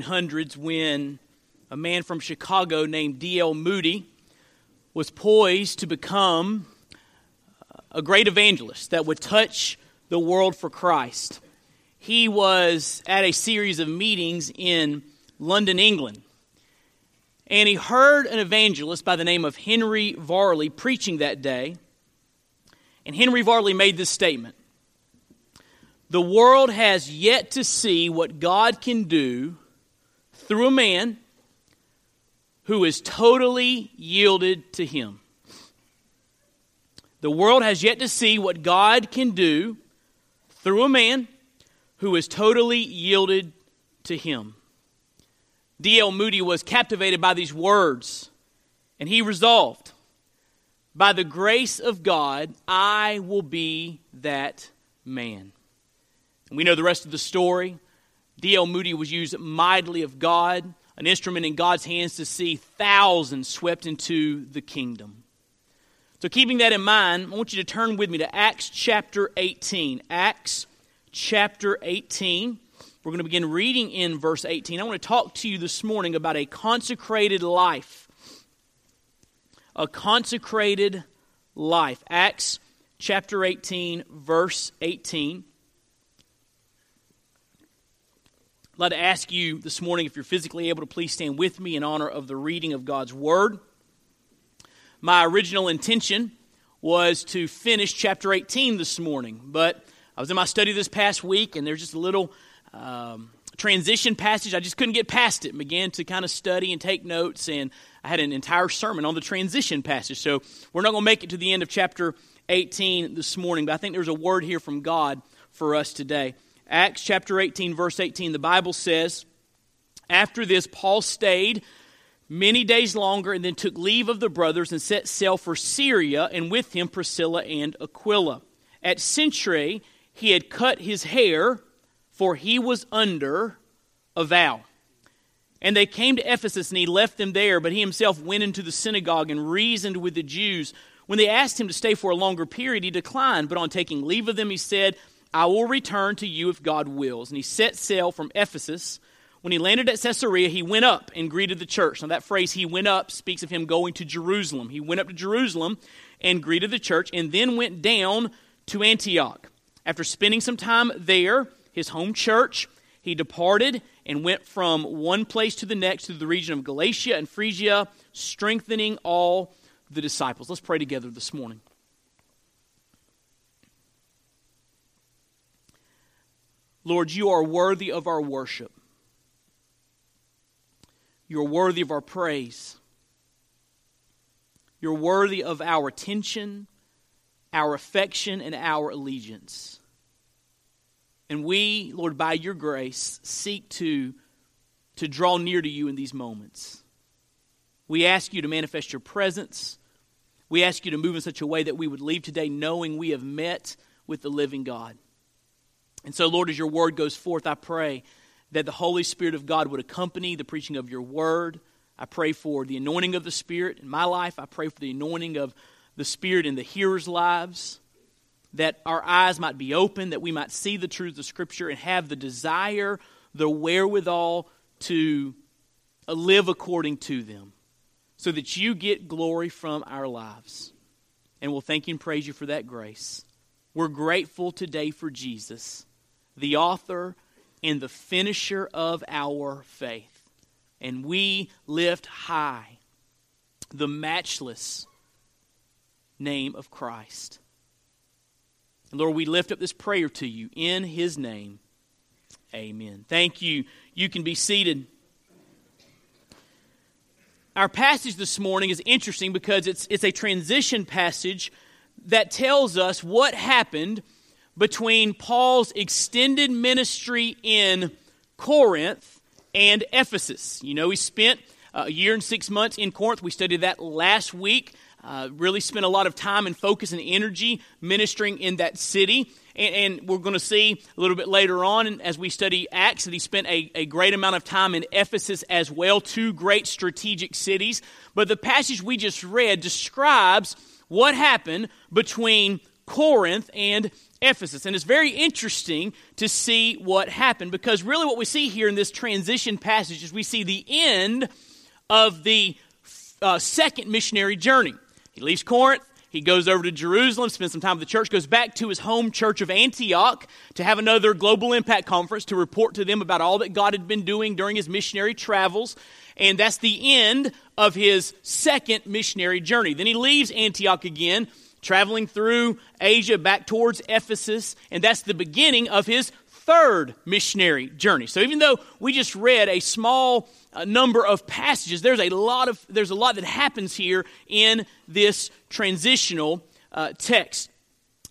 the late 1800s when a man from Chicago named D.L. Moody was poised to become uh, a great evangelist that would touch the world for Christ. He was at a series of meetings in London, England, and he heard an evangelist by the name of Henry Varley preaching that day. And Henry Varley made this statement The world has yet to see what God can do through a man who is totally yielded to Him. The world has yet to see what God can do through a man who is totally yielded to Him. D.L. Moody was captivated by these words, and he resolved, By the grace of God, I will be that man. And we know the rest of the story. D.L. Moody was used mightily of God an instrument in God's hands to see thousands swept into the kingdom. So, keeping that in mind, I want you to turn with me to Acts chapter 18. Acts chapter 18. We're going to begin reading in verse 18. I want to talk to you this morning about a consecrated life. A consecrated life. Acts chapter 18, verse 18. I'd like to ask you this morning if you're physically able to please stand with me in honor of the reading of God's Word. My original intention was to finish chapter 18 this morning, but I was in my study this past week and there's just a little um, transition passage. I just couldn't get past it. and Began to kind of study and take notes, and I had an entire sermon on the transition passage. So we're not going to make it to the end of chapter 18 this morning, but I think there's a word here from God for us today. Acts chapter 18, verse 18, the Bible says, After this, Paul stayed many days longer and then took leave of the brothers and set sail for Syria, and with him Priscilla and Aquila. At Cenchreae, he had cut his hair, for he was under a vow. And they came to Ephesus, and he left them there, but he himself went into the synagogue and reasoned with the Jews. When they asked him to stay for a longer period, he declined, but on taking leave of them, he said, I will return to you if God wills. And he set sail from Ephesus. When he landed at Caesarea, he went up and greeted the church. Now, that phrase, he went up, speaks of him going to Jerusalem. He went up to Jerusalem and greeted the church, and then went down to Antioch. After spending some time there, his home church, he departed and went from one place to the next to the region of Galatia and Phrygia, strengthening all the disciples. Let's pray together this morning. Lord, you are worthy of our worship. You're worthy of our praise. You're worthy of our attention, our affection, and our allegiance. And we, Lord, by your grace, seek to, to draw near to you in these moments. We ask you to manifest your presence. We ask you to move in such a way that we would leave today knowing we have met with the living God. And so, Lord, as your word goes forth, I pray that the Holy Spirit of God would accompany the preaching of your word. I pray for the anointing of the Spirit in my life. I pray for the anointing of the Spirit in the hearers' lives, that our eyes might be open, that we might see the truth of Scripture and have the desire, the wherewithal to live according to them, so that you get glory from our lives. And we'll thank you and praise you for that grace. We're grateful today for Jesus the author and the finisher of our faith. And we lift high the matchless name of Christ. And Lord, we lift up this prayer to you in his name. Amen. Thank you. You can be seated. Our passage this morning is interesting because it's, it's a transition passage that tells us what happened between Paul's extended ministry in Corinth and Ephesus. You know, he spent a year and six months in Corinth. We studied that last week. Uh, really spent a lot of time and focus and energy ministering in that city. And, and we're going to see a little bit later on as we study Acts that he spent a, a great amount of time in Ephesus as well, two great strategic cities. But the passage we just read describes what happened between Corinth and Ephesus. And it's very interesting to see what happened because really what we see here in this transition passage is we see the end of the uh, second missionary journey. He leaves Corinth, he goes over to Jerusalem, spends some time with the church, goes back to his home church of Antioch to have another global impact conference to report to them about all that God had been doing during his missionary travels. And that's the end of his second missionary journey. Then he leaves Antioch again, traveling through Asia back towards Ephesus, and that's the beginning of his third missionary journey. So even though we just read a small uh, number of passages, there's a lot of there's a lot that happens here in this transitional uh, text.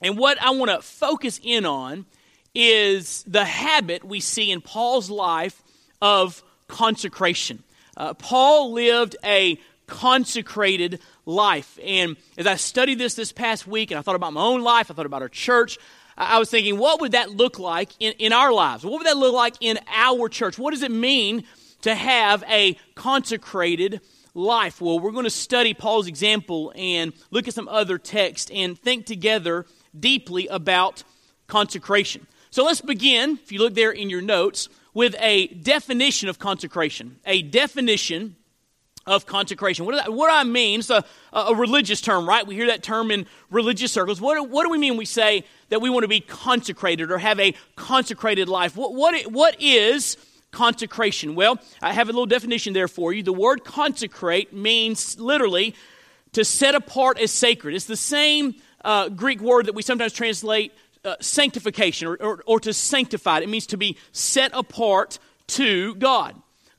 And what I want to focus in on is the habit we see in Paul's life of consecration. Uh, Paul lived a consecrated life. And as I studied this this past week, and I thought about my own life, I thought about our church, I was thinking, what would that look like in, in our lives? What would that look like in our church? What does it mean to have a consecrated life? Well, we're going to study Paul's example and look at some other texts and think together deeply about consecration. So let's begin, if you look there in your notes, with a definition of consecration. A definition of consecration. What, that, what I mean? It's a, a, religious term, right? We hear that term in religious circles. What, what do we mean when we say that we want to be consecrated or have a consecrated life? What, what, what is consecration? Well, I have a little definition there for you. The word consecrate means literally to set apart as sacred. It's the same uh, Greek word that we sometimes translate uh, sanctification or, or, or to sanctify. It means to be set apart to God.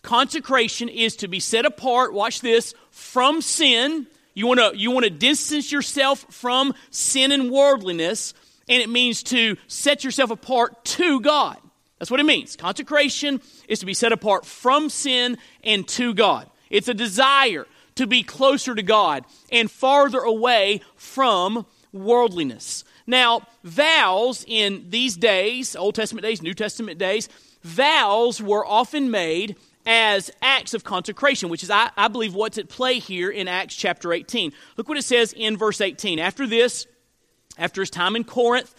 Consecration is to be set apart, watch this, from sin. You want to you want to distance yourself from sin and worldliness, and it means to set yourself apart to God. That's what it means. Consecration is to be set apart from sin and to God. It's a desire to be closer to God and farther away from worldliness. Now, vows in these days, Old Testament days, New Testament days, vows were often made as acts of consecration, which is, I, I believe, what's at play here in Acts chapter 18. Look what it says in verse 18. After this, after his time in Corinth,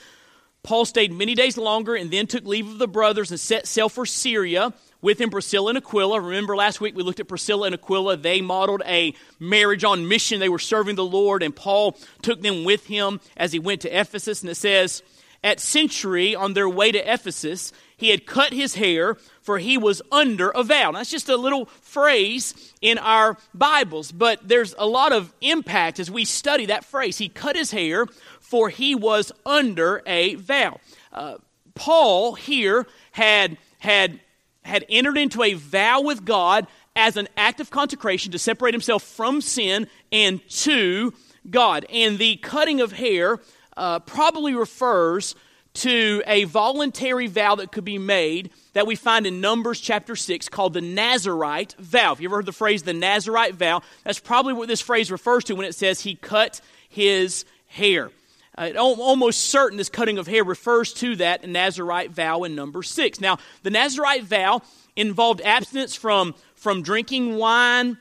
Paul stayed many days longer and then took leave of the brothers and set sail for Syria with him Priscilla and Aquila. Remember last week we looked at Priscilla and Aquila. They modeled a marriage on mission. They were serving the Lord, and Paul took them with him as he went to Ephesus. And it says, At Cenchreae, on their way to Ephesus, he had cut his hair, for he was under a vow. Now, that's just a little phrase in our Bibles, but there's a lot of impact as we study that phrase. He cut his hair, for he was under a vow. Uh, Paul here had, had, had entered into a vow with God as an act of consecration to separate himself from sin and to God. And the cutting of hair uh, probably refers to a voluntary vow that could be made that we find in Numbers chapter 6 called the Nazarite vow. If you ever heard the phrase the Nazarite vow, that's probably what this phrase refers to when it says he cut his hair. Uh, almost certain this cutting of hair refers to that Nazarite vow in number 6. Now, the Nazarite vow involved abstinence from, from drinking wine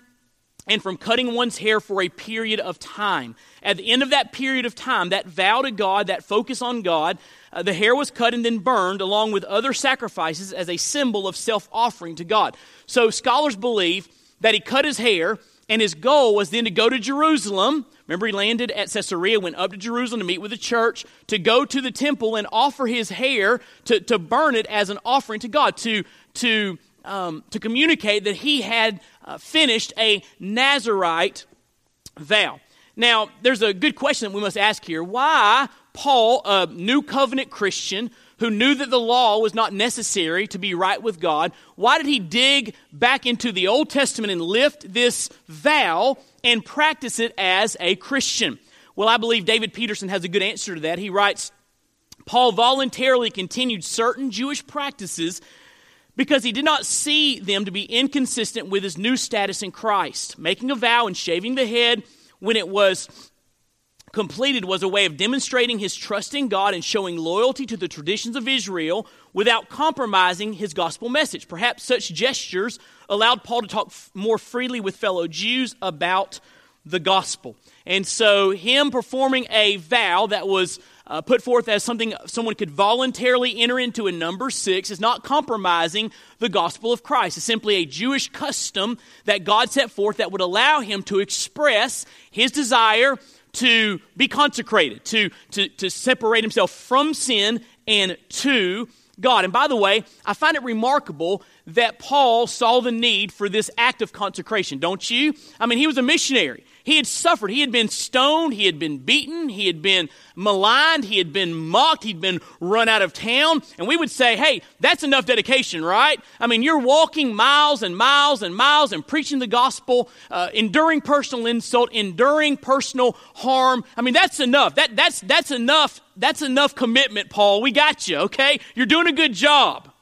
and from cutting one's hair for a period of time. At the end of that period of time, that vow to God, that focus on God, uh, the hair was cut and then burned along with other sacrifices as a symbol of self offering to God. So scholars believe that he cut his hair and his goal was then to go to Jerusalem. Remember, he landed at Caesarea, went up to Jerusalem to meet with the church, to go to the temple and offer his hair, to, to burn it as an offering to God, to, to, um, to communicate that he had uh, finished a Nazarite vow. Now, there's a good question that we must ask here. Why Paul, a new covenant Christian who knew that the law was not necessary to be right with God, why did he dig back into the Old Testament and lift this vow and practice it as a Christian? Well, I believe David Peterson has a good answer to that. He writes Paul voluntarily continued certain Jewish practices because he did not see them to be inconsistent with his new status in Christ. Making a vow and shaving the head when it was completed was a way of demonstrating his trust in God and showing loyalty to the traditions of Israel without compromising his gospel message. Perhaps such gestures allowed Paul to talk f- more freely with fellow Jews about the gospel. And so, him performing a vow that was uh, put forth as something someone could voluntarily enter into in number six is not compromising the gospel of Christ. It's simply a Jewish custom that God set forth that would allow him to express his desire to be consecrated, to, to, to separate himself from sin and to God. And by the way, I find it remarkable that Paul saw the need for this act of consecration, don't you? I mean, he was a missionary. He had suffered. He had been stoned. He had been beaten. He had been maligned. He had been mocked. He'd been run out of town. And we would say, hey, that's enough dedication, right? I mean, you're walking miles and miles and miles and preaching the gospel, uh, enduring personal insult, enduring personal harm. I mean, that's enough. That, that's, that's enough. That's enough commitment, Paul. We got you, okay? You're doing a good job.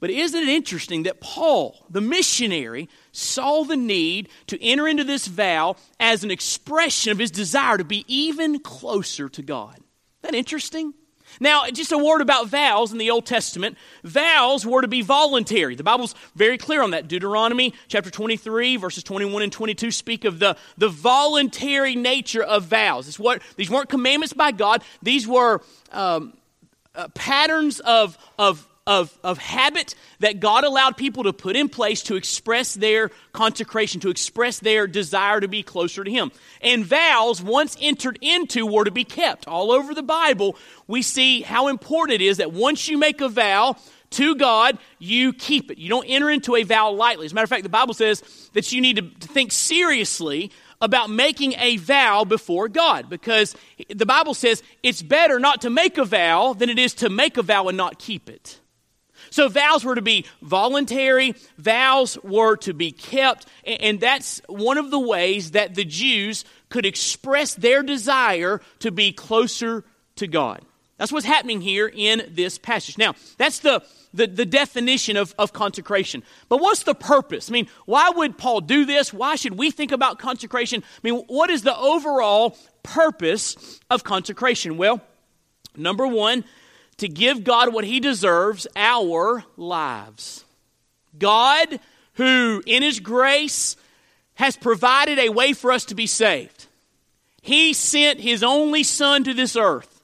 But isn't it interesting that Paul, the missionary, saw the need to enter into this vow as an expression of his desire to be even closer to God? Isn't that interesting? Now, just a word about vows in the Old Testament. Vows were to be voluntary. The Bible's very clear on that. Deuteronomy chapter 23, verses 21 and 22 speak of the, the voluntary nature of vows. It's what, these weren't commandments by God, these were um, uh, patterns of, of of, of habit that God allowed people to put in place to express their consecration, to express their desire to be closer to Him. And vows, once entered into, were to be kept. All over the Bible, we see how important it is that once you make a vow, to God, you keep it. You don't enter into a vow lightly. As a matter of fact, the Bible says that you need to think seriously about making a vow before God because the Bible says it's better not to make a vow than it is to make a vow and not keep it. So vows were to be voluntary, vows were to be kept, and that's one of the ways that the Jews could express their desire to be closer to God. That's what's happening here in this passage. Now, that's the, the, the, definition of, of consecration. But what's the purpose? I mean, why would Paul do this? Why should we think about consecration? I mean, what is the overall purpose of consecration? Well, number one, to give God what He deserves our lives. God, who in His grace has provided a way for us to be saved, He sent His only Son to this earth.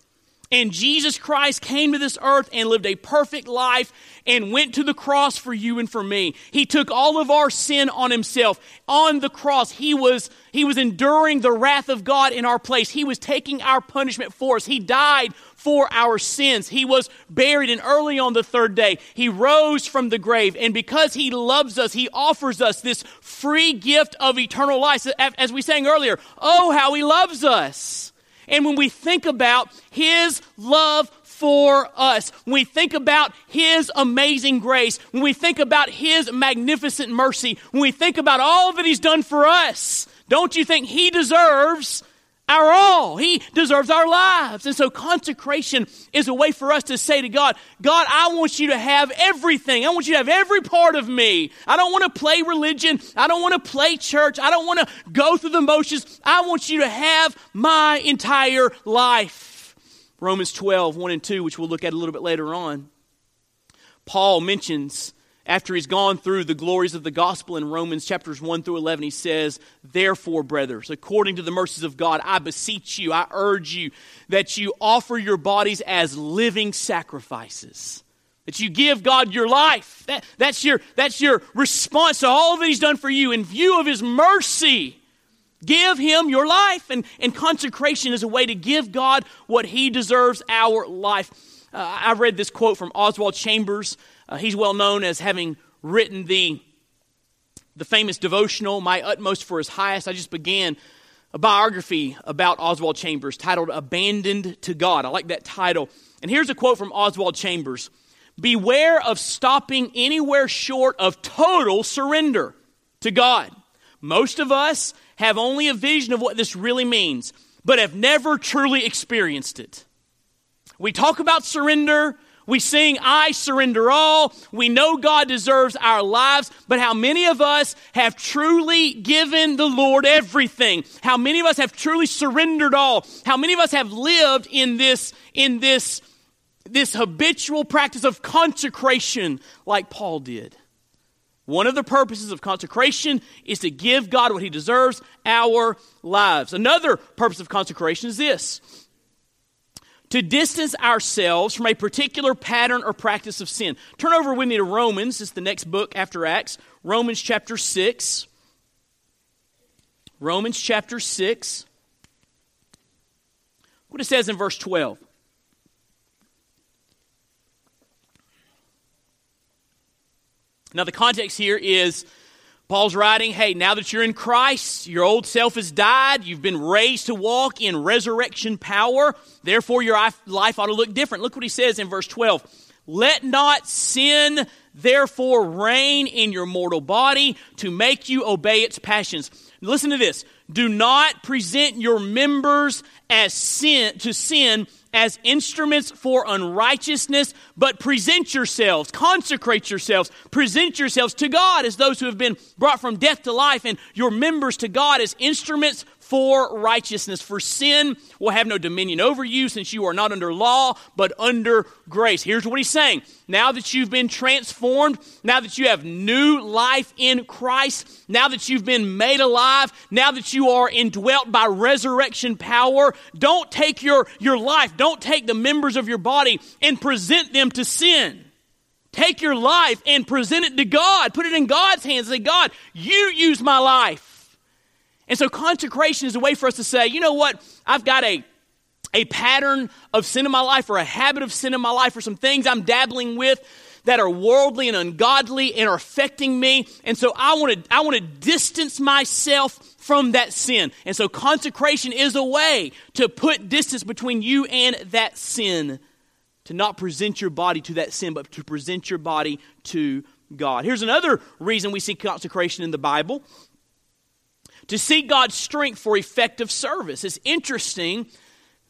And Jesus Christ came to this earth and lived a perfect life and went to the cross for you and for me. He took all of our sin on himself. On the cross, he was, he was enduring the wrath of God in our place. He was taking our punishment for us. He died for our sins. He was buried, and early on the third day, he rose from the grave. And because he loves us, he offers us this free gift of eternal life. As we sang earlier, oh, how he loves us. And when we think about his love for us, when we think about His amazing grace, when we think about His magnificent mercy, when we think about all that He's done for us, don't you think He deserves our all. He deserves our lives. And so consecration is a way for us to say to God, God, I want you to have everything. I want you to have every part of me. I don't want to play religion. I don't want to play church. I don't want to go through the motions. I want you to have my entire life. Romans 12, 1 and 2, which we'll look at a little bit later on. Paul mentions after he's gone through the glories of the gospel in Romans chapters 1 through 11, he says, Therefore, brothers, according to the mercies of God, I beseech you, I urge you that you offer your bodies as living sacrifices. That you give God your life. That, that's, your, that's your response to all that He's done for you in view of His mercy. Give Him your life. And, and consecration is a way to give God what He deserves our life. Uh, I read this quote from Oswald Chambers. Uh, he's well known as having written the, the famous devotional, My Utmost for His Highest. I just began a biography about Oswald Chambers titled Abandoned to God. I like that title. And here's a quote from Oswald Chambers Beware of stopping anywhere short of total surrender to God. Most of us have only a vision of what this really means, but have never truly experienced it. We talk about surrender. We sing, I surrender all. We know God deserves our lives, but how many of us have truly given the Lord everything? How many of us have truly surrendered all? How many of us have lived in this, in this, this habitual practice of consecration like Paul did? One of the purposes of consecration is to give God what He deserves, our lives. Another purpose of consecration is this to distance ourselves from a particular pattern or practice of sin. Turn over with me to Romans, it's the next book after Acts, Romans chapter 6. Romans chapter 6. What it says in verse 12. Now, the context here is Paul's writing, hey, now that you're in Christ, your old self has died, you've been raised to walk in resurrection power, therefore your life ought to look different. Look what he says in verse 12. Let not sin therefore reign in your mortal body to make you obey its passions. Listen to this. Do not present your members as sin to sin as instruments for unrighteousness, but present yourselves, consecrate yourselves, present yourselves to God as those who have been brought from death to life, and your members to God as instruments for righteousness. For sin will have no dominion over you, since you are not under law, but under grace. Here's what he's saying. Now that you've been transformed, now that you have new life in Christ, now that you've been made alive, now that you are indwelt by resurrection power, don't take your, your life, don't take the members of your body and present them to sin. Take your life and present it to God. Put it in God's hands. Say, God, you use my life. And so consecration is a way for us to say, you know what? I've got a a pattern of sin in my life or a habit of sin in my life or some things I'm dabbling with that are worldly and ungodly and are affecting me. And so I want to I want to distance myself from that sin. And so consecration is a way to put distance between you and that sin. To not present your body to that sin, but to present your body to God. Here's another reason we see consecration in the Bible to seek God's strength for effective service. It's interesting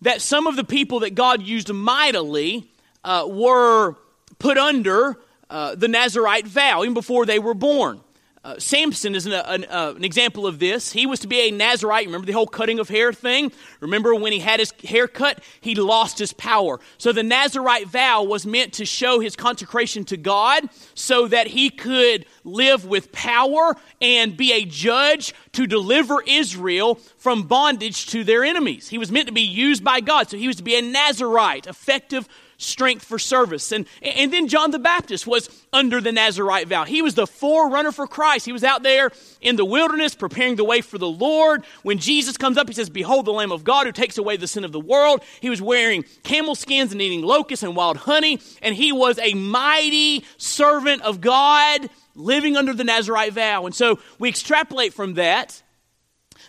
that some of the people that God used mightily uh, were put under uh, the Nazarite vow even before they were born. Uh, Samson is an, an, uh, an, example of this. He was to be a Nazarite. Remember the whole cutting of hair thing? Remember when he had his hair cut, he lost his power. So the Nazarite vow was meant to show his consecration to God so that he could live with power and be a judge to deliver Israel from bondage to their enemies. He was meant to be used by God. So he was to be a Nazarite, effective strength for service. And, and then John the Baptist was under the Nazarite vow. He was the forerunner for Christ. He was out there in the wilderness preparing the way for the Lord. When Jesus comes up, he says, Behold the Lamb of God who takes away the sin of the world. He was wearing camel skins and eating locusts and wild honey. And he was a mighty servant of God living under the Nazarite vow. And so we extrapolate from that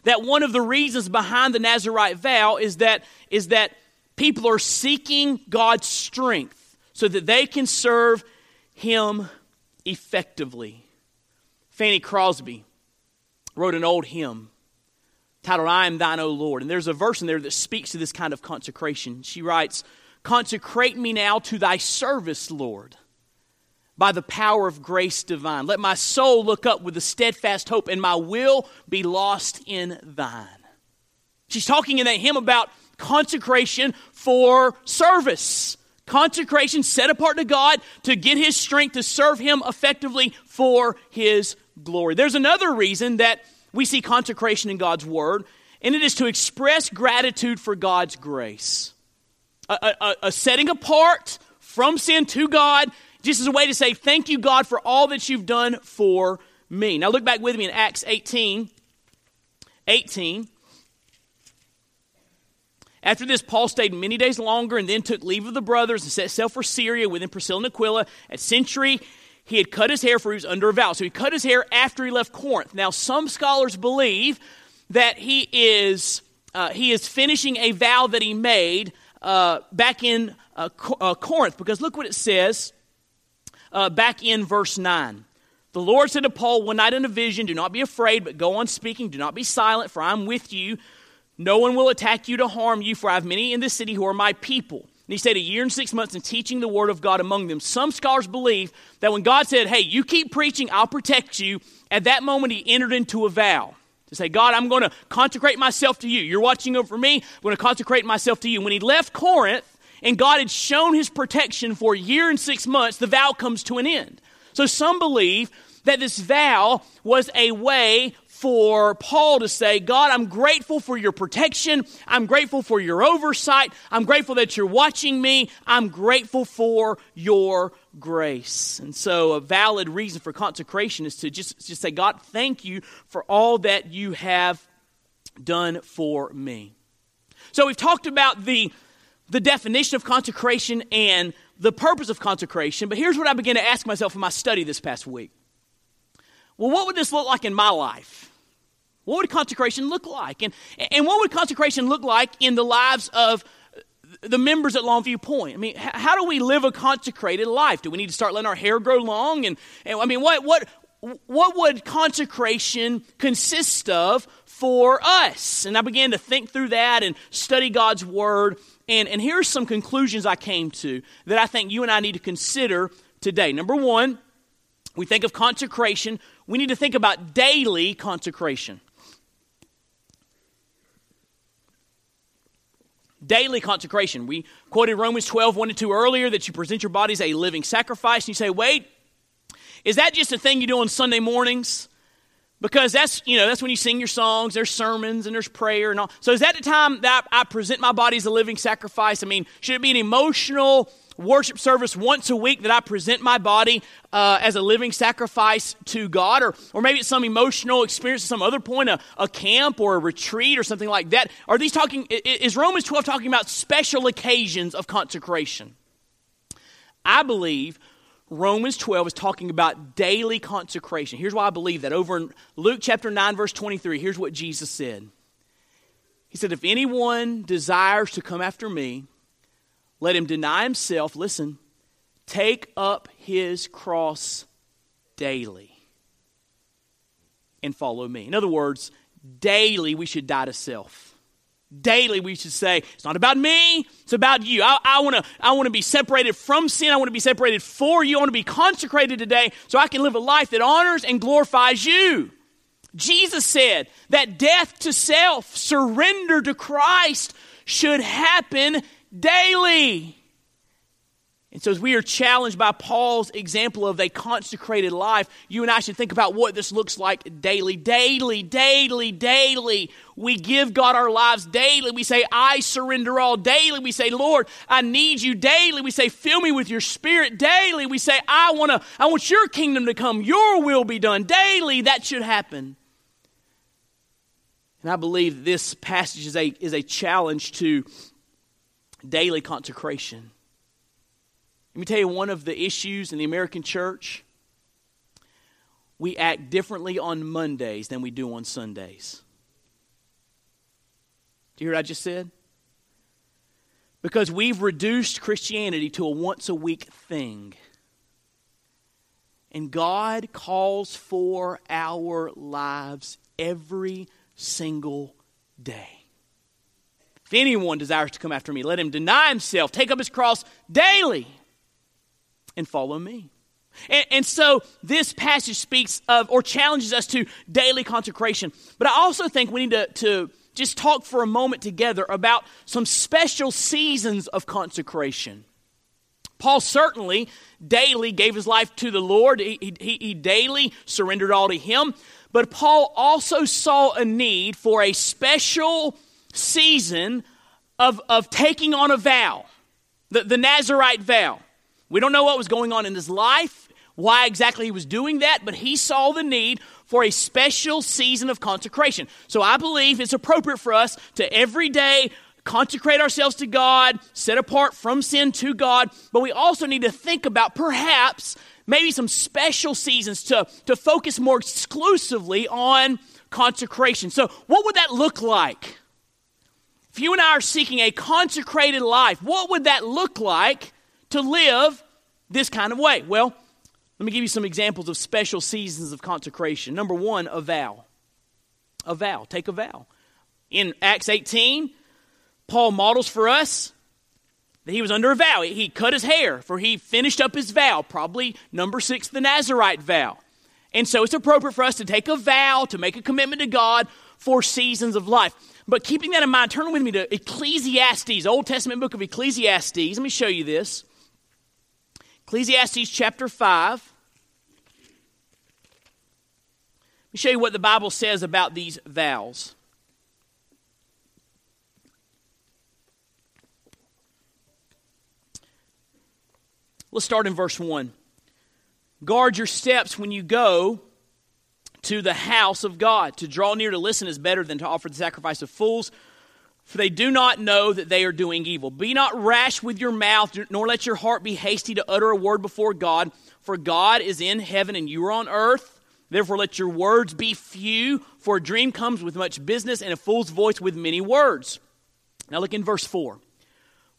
that one of the reasons behind the Nazarite vow is that is that people are seeking God's strength so that they can serve Him effectively. Fanny Crosby wrote an old hymn titled I Am Thine, O Lord. And there's a verse in there that speaks to this kind of consecration. She writes, Consecrate me now to thy service, Lord, by the power of grace divine. Let my soul look up with a steadfast hope, and my will be lost in thine. She's talking in that hymn about consecration for service. Consecration set apart to God to get his strength to serve him effectively for his glory. There's another reason that we see consecration in God's word, and it is to express gratitude for God's grace. A, a, a setting apart from sin to God, just as a way to say, Thank you, God, for all that you've done for me. Now, look back with me in Acts 18. 18. After this, Paul stayed many days longer and then took leave of the brothers and set sail for Syria within Priscilla and Aquila. At Cenchreae, he had cut his hair for he was under a vow. So he cut his hair after he left Corinth. Now, some scholars believe that he is, uh, he is finishing a vow that he made uh, back in uh, uh Corinth because look what it says uh, back in verse 9. The Lord said to Paul one night in a vision, Do not be afraid, but go on speaking. Do not be silent, for I am with you no one will attack you to harm you, for I have many in this city who are my people. And he stayed a year and six months in teaching the word of God among them. Some scholars believe that when God said, Hey, you keep preaching, I'll protect you, at that moment he entered into a vow to say, God, I'm going to consecrate myself to you. You're watching over me. I'm going to consecrate myself to you. When he left Corinth and God had shown his protection for a year and six months, the vow comes to an end. So some believe that this vow was a way for Paul to say, God, I'm grateful for your protection. I'm grateful for your oversight. I'm grateful that you're watching me. I'm grateful for your grace. And so, a valid reason for consecration is to just, just say, God, thank you for all that you have done for me. So, we've talked about the, the definition of consecration and the purpose of consecration, but here's what I began to ask myself in my study this past week well, what would this look like in my life? What would consecration look like? And, and what would consecration look like in the lives of the members at Longview Point? I mean, how do we live a consecrated life? Do we need to start letting our hair grow long? And, and I mean, what, what, what would consecration consist of for us? And I began to think through that and study God's Word. And, and here's some conclusions I came to that I think you and I need to consider today. Number one, we think of consecration, we need to think about daily consecration. Daily consecration. We quoted Romans 12, 1 and 2 earlier that you present your bodies a living sacrifice. And you say, wait, is that just a thing you do on Sunday mornings? Because that's, you know, that's when you sing your songs, there's sermons and there's prayer and all. So is that the time that I present my body as a living sacrifice? I mean, should it be an emotional worship service once a week that I present my body uh, as a living sacrifice to God, or, or maybe it's some emotional experience at some other point, a, a camp or a retreat or something like that. Are these talking, is Romans 12 talking about special occasions of consecration? I believe Romans 12 is talking about daily consecration. Here's why I believe that. Over in Luke chapter 9, verse 23, here's what Jesus said. He said, If anyone desires to come after me, let him deny himself, listen, take up his cross daily and follow me. In other words, daily we should die to self. Daily we should say, it's not about me, it's about you. I, want to I wanna be separated from sin. I want to be separated for you. I want to be consecrated today so I can live a life that honors and glorifies you. Jesus said that death to self, surrender to Christ, should happen daily. And so, as we are challenged by Paul's example of a consecrated life, you and I should think about what this looks like daily. Daily, daily, daily. We give God our lives daily. We say, I surrender all daily. We say, Lord, I need you daily. We say, fill me with your spirit daily. We say, I want to, I want your kingdom to come. Your will be done daily. That should happen. And I believe this passage is a, is a challenge to daily consecration. Let me tell you one of the issues in the American church. We act differently on Mondays than we do on Sundays. Do you hear what I just said? Because we've reduced Christianity to a once a week thing. And God calls for our lives every single day. If anyone desires to come after me, let him deny himself, take up his cross daily, and follow me. And, and, so this passage speaks of or challenges us to daily consecration. But I also think we need to, to just talk for a moment together about some special seasons of consecration. Paul certainly daily gave his life to the Lord, he, he, he daily surrendered all to Him. But Paul also saw a need for a special season of, of taking on a vow, the, the Nazarite vow. We don't know what was going on in his life, why exactly he was doing that, but he saw the need for a special season of consecration. So I believe it's appropriate for us to every day consecrate ourselves to God, set apart from sin to God, but we also need to think about perhaps maybe some special seasons to, to focus more exclusively on consecration. So, what would that look like? If you and I are seeking a consecrated life, what would that look like to live this kind of way? Well, let me give you some examples of special seasons of consecration. Number one, a vow. A vow. Take a vow. In Acts 18, Paul models for us that he was under a vow. He cut his hair, for he finished up his vow, probably number six, the Nazarite vow. And so it's appropriate for us to take a vow, to make a commitment to God for seasons of life. But keeping that in mind, turn with me to Ecclesiastes, Old Testament book of Ecclesiastes. Let me show you this. Ecclesiastes chapter 5. Let me show you what the Bible says about these vows. Let's start in verse 1. Guard your steps when you go to the house of God. To draw near to listen is better than to offer the sacrifice of fools, for they do not know that they are doing evil. Be not rash with your mouth, nor let your heart be hasty to utter a word before God, for God is in heaven and you are on earth. Therefore, let your words be few, for a dream comes with much business, and a fool's voice with many words. Now, look in verse 4.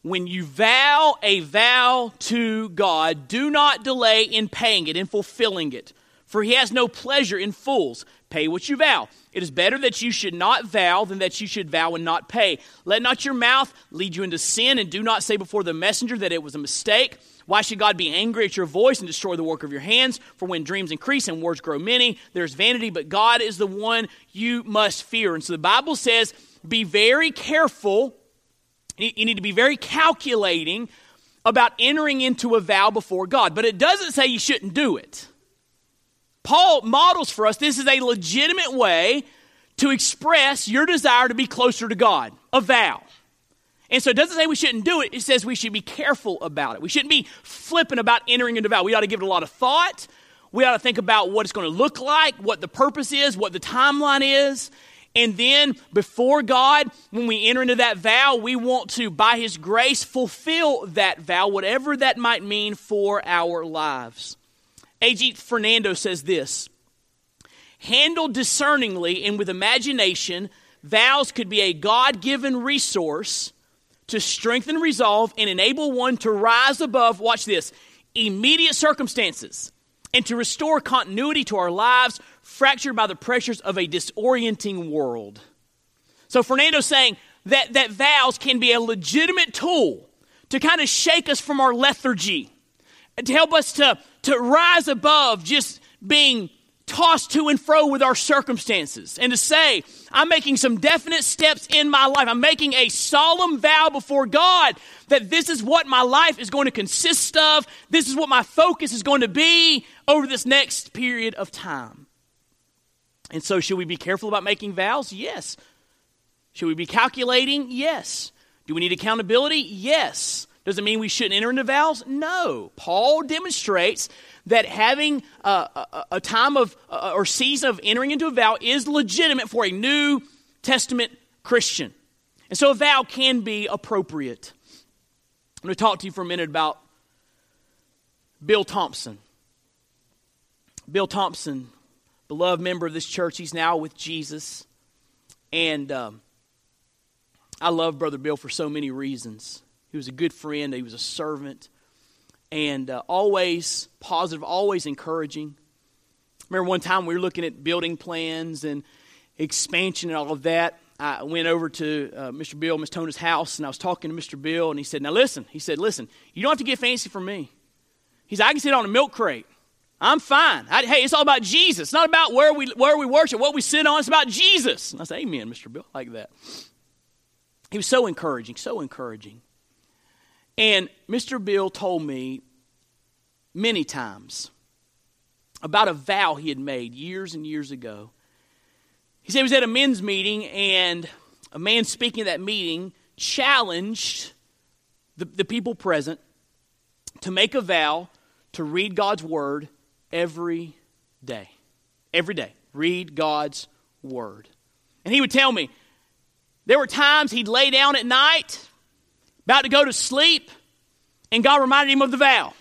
When you vow a vow to God, do not delay in paying it, in fulfilling it. For he has no pleasure in fools. Pay what you vow. It is better that you should not vow than that you should vow and not pay. Let not your mouth lead you into sin, and do not say before the messenger that it was a mistake. Why should God be angry at your voice and destroy the work of your hands? For when dreams increase and words grow many, there's vanity, but God is the one you must fear. And so the Bible says, be very careful you need to be very calculating about entering into a vow before God. But it doesn't say you shouldn't do it. Paul models for us this is a legitimate way to express your desire to be closer to God, a vow. And so it doesn't say we shouldn't do it, it says we should be careful about it. We shouldn't be flippant about entering into a vow. We ought to give it a lot of thought. We ought to think about what it's going to look like, what the purpose is, what the timeline is. And then before God, when we enter into that vow, we want to, by His grace, fulfill that vow, whatever that might mean for our lives. Ajith Fernando says this Handled discerningly and with imagination, vows could be a God given resource to strengthen resolve and enable one to rise above, watch this, immediate circumstances and to restore continuity to our lives fractured by the pressures of a disorienting world. So Fernando's saying that, that vows can be a legitimate tool to kind of shake us from our lethargy, to help us to, to rise above just being tossed to and fro with our circumstances and to say, I'm making some definite steps in my life. I'm making a solemn vow before God that this is what my life is going to consist of. This is what my focus is going to be over this next period of time. And so, should we be careful about making vows? Yes. Should we be calculating? Yes. Do we need accountability? Yes. Does it mean we shouldn't enter into vows? No. Paul demonstrates that having a, a, a time of uh, or season of entering into a vow is legitimate for a New Testament Christian. And so a vow can be appropriate. I'm going to talk to you for a minute about Bill Thompson. Bill Thompson, beloved member of this church, he's now with Jesus. And um, I love Brother Bill for so many reasons. He was a good friend, he was a servant, and uh, always positive, always encouraging. Remember one time we were looking at building plans and expansion and all of that. I went over to uh, Mr. Bill, Miss Tona's house, and I was talking to Mr. Bill, and he said, Now listen, he said, Listen, you don't have to get fancy for me. He said, I can sit on a milk crate. I'm fine. I, hey, it's all about Jesus. It's not about where we, where we worship, what we sit on. It's about Jesus. And I said, Amen, Mr. Bill, like that. He was so encouraging, so encouraging. And Mr. Bill told me many times about a vow he had made years and years ago. He said he was at a men's meeting, and a man speaking at that meeting challenged the, the people present to make a vow to read God's word every day. Every day. Read God's word. And he would tell me there were times he'd lay down at night about to go to sleep, and God reminded him of the vow.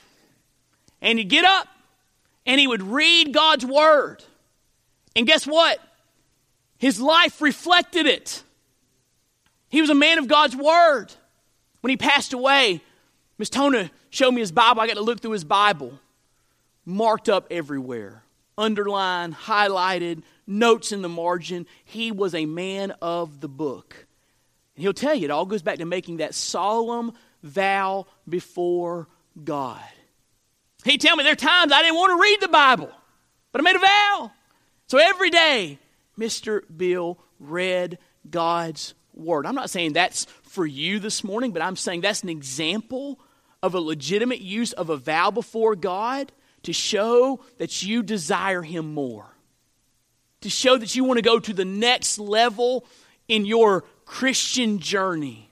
And he'd get up and he would read God's word. And guess what? His life reflected it. He was a man of God's word. When he passed away, Miss Tona showed me his Bible. I got to look through his Bible. Marked up everywhere, underlined, highlighted, notes in the margin. He was a man of the book. He'll tell you, it all goes back to making that solemn vow before God. He tell me there are times I didn't want to read the Bible, but I made a vow. So every day, Mr. Bill read God's word. I'm not saying that's for you this morning, but I'm saying that's an example of a legitimate use of a vow before God to show that you desire Him more. to show that you want to go to the next level in your Christian journey.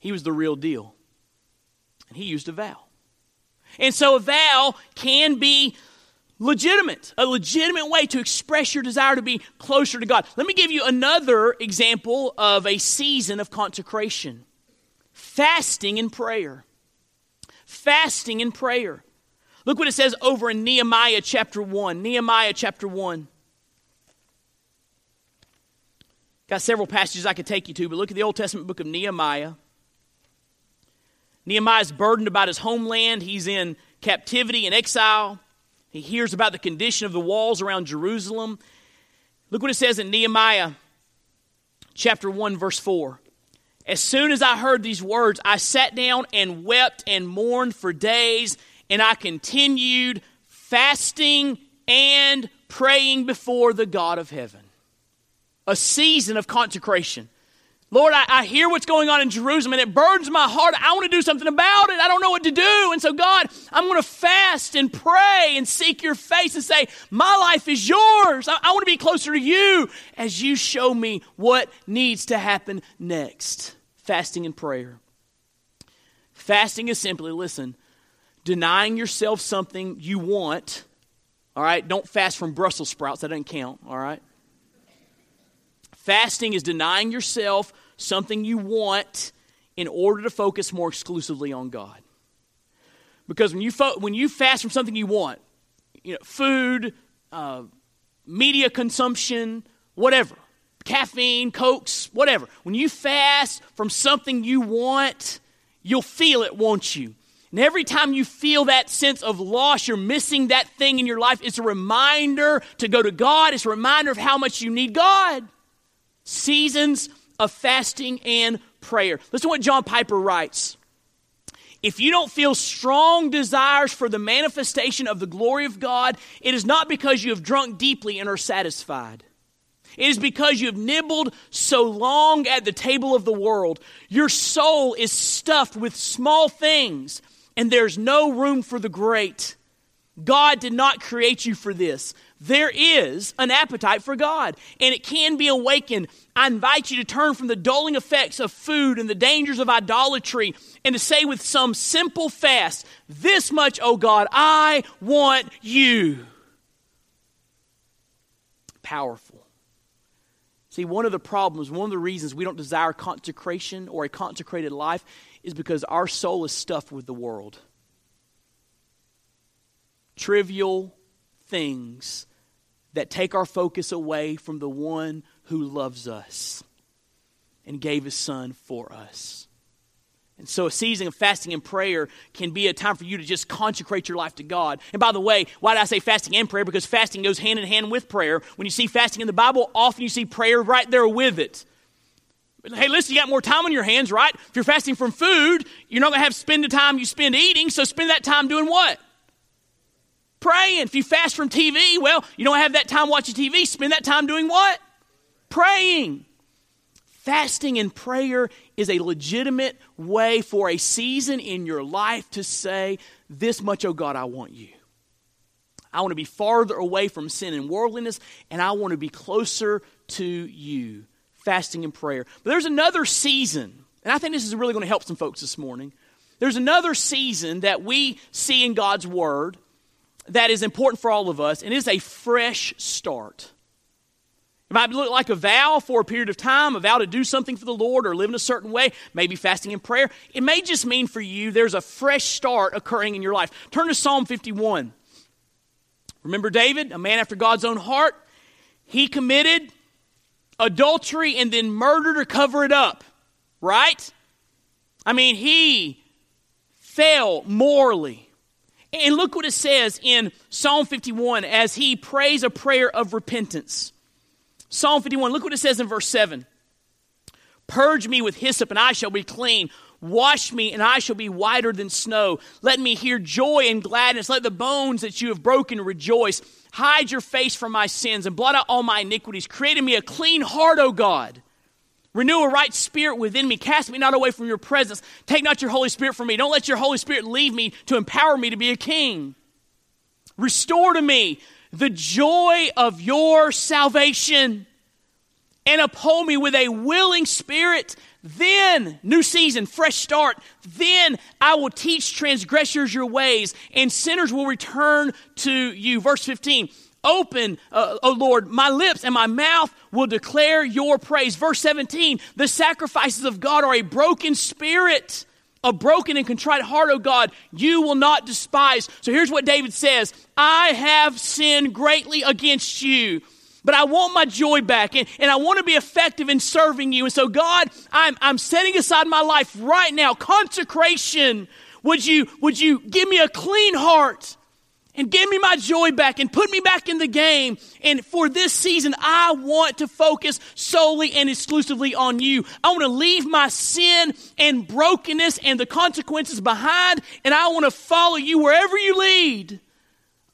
He was the real deal. And he used a vow. And so a vow can be legitimate, a legitimate way to express your desire to be closer to God. Let me give you another example of a season of consecration fasting and prayer. Fasting and prayer. Look what it says over in Nehemiah chapter 1. Nehemiah chapter 1. Got several passages I could take you to, but look at the Old Testament book of Nehemiah. Nehemiah's burdened about his homeland. He's in captivity and exile. He hears about the condition of the walls around Jerusalem. Look what it says in Nehemiah chapter 1, verse 4. As soon as I heard these words, I sat down and wept and mourned for days, and I continued fasting and praying before the God of heaven. A season of consecration. Lord, I, I, hear what's going on in Jerusalem and it burdens my heart. I want to do something about it. I don't know what to do. And so, God, I'm going to fast and pray and seek your face and say, My life is yours. I, I want to be closer to you as you show me what needs to happen next. Fasting and prayer. Fasting is simply, listen, denying yourself something you want. All right? Don't fast from Brussels sprouts. That doesn't count. All right? Fasting is denying yourself something you want in order to focus more exclusively on God. Because when you, fo- when you fast from something you want, you know, food, uh, media consumption, whatever, caffeine, cokes, whatever, when you fast from something you want, you'll feel it, won't you? And every time you feel that sense of loss, you're missing that thing in your life, it's a reminder to go to God. It's a reminder of how much you need God. Seasons of fasting and prayer. Listen to what John Piper writes. If you don't feel strong desires for the manifestation of the glory of God, it is not because you have drunk deeply and are satisfied. It is because you have nibbled so long at the table of the world. Your soul is stuffed with small things, and there's no room for the great. God did not create you for this. There is an appetite for God, and it can be awakened. I invite you to turn from the dulling effects of food and the dangers of idolatry and to say with some simple fast, This much, O God, I want you. Powerful. See, one of the problems, one of the reasons we don't desire consecration or a consecrated life is because our soul is stuffed with the world trivial things that take our focus away from the one who loves us and gave his son for us. And so, a season of fasting and prayer can be a time for you to just consecrate your life to God. And by the way, why did I say fasting and prayer? Because fasting goes hand in hand with prayer. When you see fasting in the Bible, often you see prayer right there with it. Hey, listen, you got more time on your hands, right? If you're fasting from food, you're not going to have spend the time you spend eating, so spend that time doing what? Praying. If you fast from TV, well, you don't have that time watching TV. Spend that time doing what? Praying. Fasting and prayer is a legitimate way for a season in your life to say, This much, oh God, I want you. I want to be farther away from sin and worldliness, and I want to be closer to you. Fasting and prayer. But there's another season, and I think this is really going to help some folks this morning. There's another season that we see in God's Word that is important for all of us, and is a fresh start. It might look like a vow for a period of time, a vow to do something for the Lord or live in a certain way, maybe fasting and prayer. It may just mean for you there's a fresh start occurring in your life. Turn to Psalm 51. Remember David, a man after God's own heart? He committed adultery and then murder to cover it up, right? I mean, he fell morally. And look what it says in Psalm 51 as he prays a prayer of repentance. Psalm 51, look what it says in verse 7 Purge me with hyssop, and I shall be clean. Wash me, and I shall be whiter than snow. Let me hear joy and gladness. Let the bones that you have broken rejoice. Hide your face from my sins and blot out all my iniquities. Create in me a clean heart, O God Renew a right spirit within me. Cast me not away from your presence. Take not your Holy Spirit from me. Don't let your Holy Spirit leave me to empower me to be a king. Restore to me the joy of your salvation and uphold me with a willing spirit. Then, new season, fresh start. Then I will teach transgressors your ways, and sinners will return to you. Verse 15 Open, uh, O Lord, my lips and my mouth will declare your praise. Verse 17 The sacrifices of God are a broken spirit. A broken and contrite heart, O God, you will not despise. So here's what David says I have sinned greatly against you but I want my joy back and, and I want to be effective in serving you. And so, God, I'm, I'm setting aside my life right now. Consecration. Would you, would you give me a clean heart and give me my joy back and put me back in the game? And for this season, I want to focus solely and exclusively on you. I want to leave my sin and brokenness and the consequences behind, and I want to follow you wherever you lead.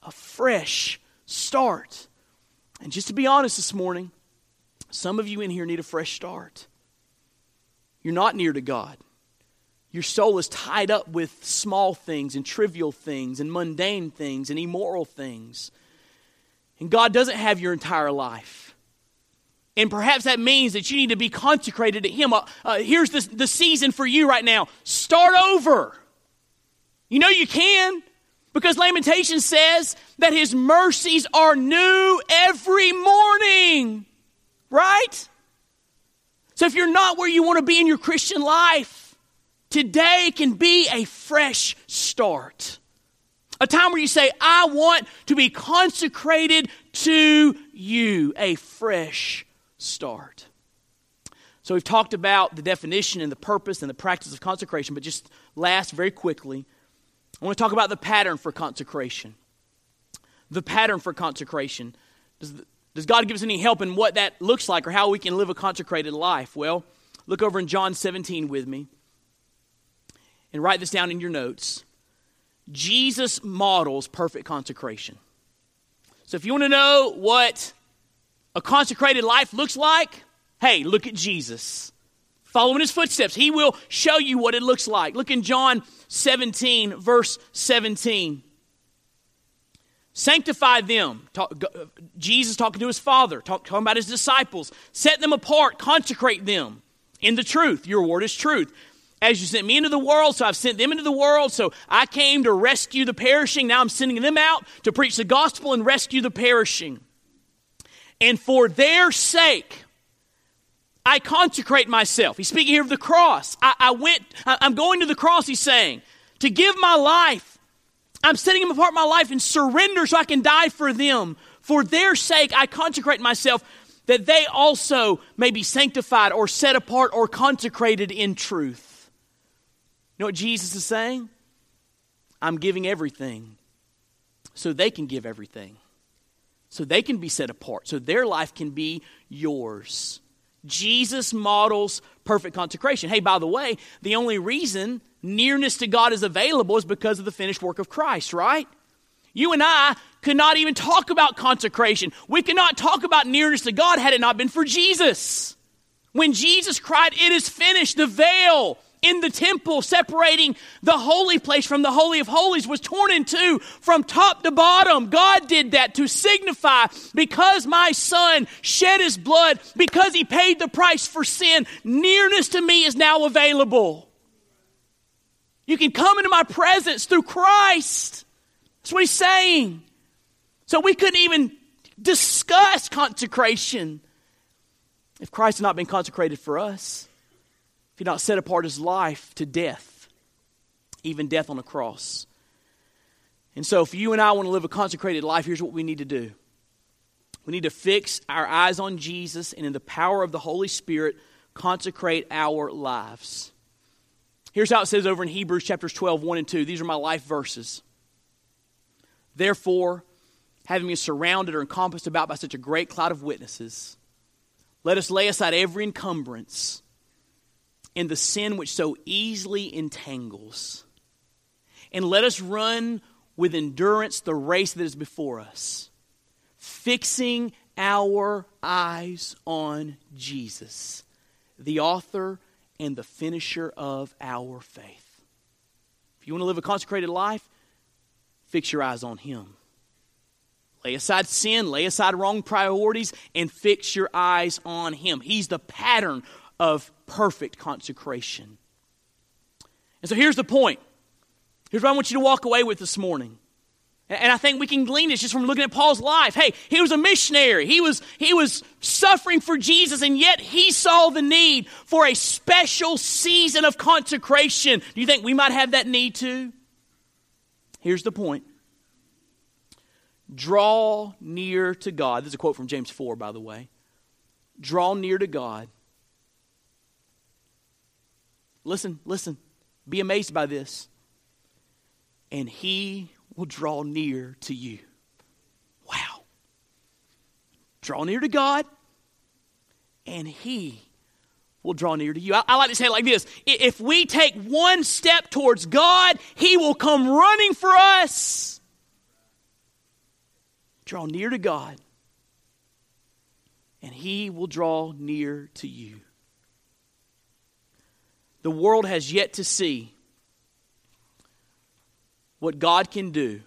A fresh start. And just to be honest this morning, some of you in here need a fresh start. You're not near to God. Your soul is tied up with small things and trivial things and mundane things and immoral things. And God doesn't have your entire life. And perhaps that means that you need to be consecrated to Him. Uh, uh, here's the, the season for you right now start over. You know you can. Because Lamentation says that his mercies are new every morning. Right? So if you're not where you want to be in your Christian life, today can be a fresh start. A time where you say, I want to be consecrated to you. A fresh start. So we've talked about the definition and the purpose and the practice of consecration, but just last, very quickly, I want to talk about the pattern for consecration. The pattern for consecration. Does, does God give us any help in what that looks like or how we can live a consecrated life? Well, look over in John 17 with me and write this down in your notes. Jesus models perfect consecration. So if you want to know what a consecrated life looks like, hey, look at Jesus. Follow in his footsteps. He will show you what it looks like. Look in John 17, verse 17. Sanctify them. Talk, Jesus talking to his Father, talk, talking about his disciples. Set them apart, consecrate them in the truth. Your word is truth. As you sent me into the world, so I've sent them into the world. So I came to rescue the perishing. Now I'm sending them out to preach the gospel and rescue the perishing. And for their sake, I consecrate myself. He's speaking here of the cross. I, I went, I, I'm going to the cross, he's saying, to give my life. I'm setting him apart my life and surrender so I can die for them. For their sake, I consecrate myself that they also may be sanctified or set apart or consecrated in truth. Know what Jesus is saying? I'm giving everything so they can give everything. So they can be set apart. So their life can be yours. Jesus models perfect consecration. Hey, by the way, the only reason nearness to God is available is because of the finished work of Christ, right? You and I could not even talk about consecration. We could not talk about nearness to God had it not been for Jesus. When Jesus cried, It is finished, the veil in the temple separating the holy place from the holy of holies was torn in two from top to bottom. God did that to signify because my son shed his blood because he paid the price for sin nearness to me is now available. You can come into my presence through christ. That's what he's saying. So we couldn't even discuss consecration if christ had not been consecrated for us he not set apart his life to death, even death on a cross. And so, if you and I want to live a consecrated life, here's what we need to do we need to fix our eyes on Jesus and, in the power of the Holy Spirit, consecrate our lives. Here's how it says over in Hebrews chapters 12, 1 and 2. These are my life verses. Therefore, having been surrounded or encompassed about by such a great cloud of witnesses, let us lay aside every encumbrance and the sin which so easily entangles. And let us run with endurance the race that is before us, fixing our eyes on Jesus, the author and the finisher of our faith. If you want to live a consecrated life, fix your eyes on Him. Lay aside sin, lay aside wrong priorities, and fix your eyes on Him. He's the pattern of perfect consecration. And so here's the point. Here's what I want you to walk away with this morning. And I think we can glean this just from looking at Paul's life. Hey, he was a missionary. He was, he was suffering for Jesus, and yet he saw the need for a special season of consecration. Do you think we might have that need too? Here's the point Draw near to God. This is a quote from James 4, by the way. Draw near to God. Listen, listen. Be amazed by this. And he will draw near to you. Wow. Draw near to God, and He will draw near to you. I, I, like to say it like this If we take one step towards God, He will come running for us. Draw near to God, and He will draw near to you. The world has yet to see what God can do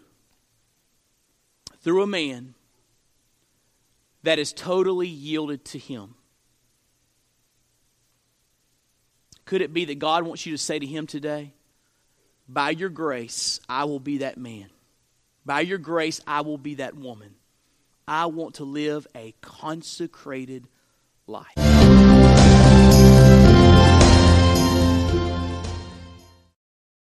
through a man that is totally yielded to Him. Could it be that God wants you to say to Him today, By your grace, I will be that man. By your grace, I will be that woman. I want to live a consecrated life.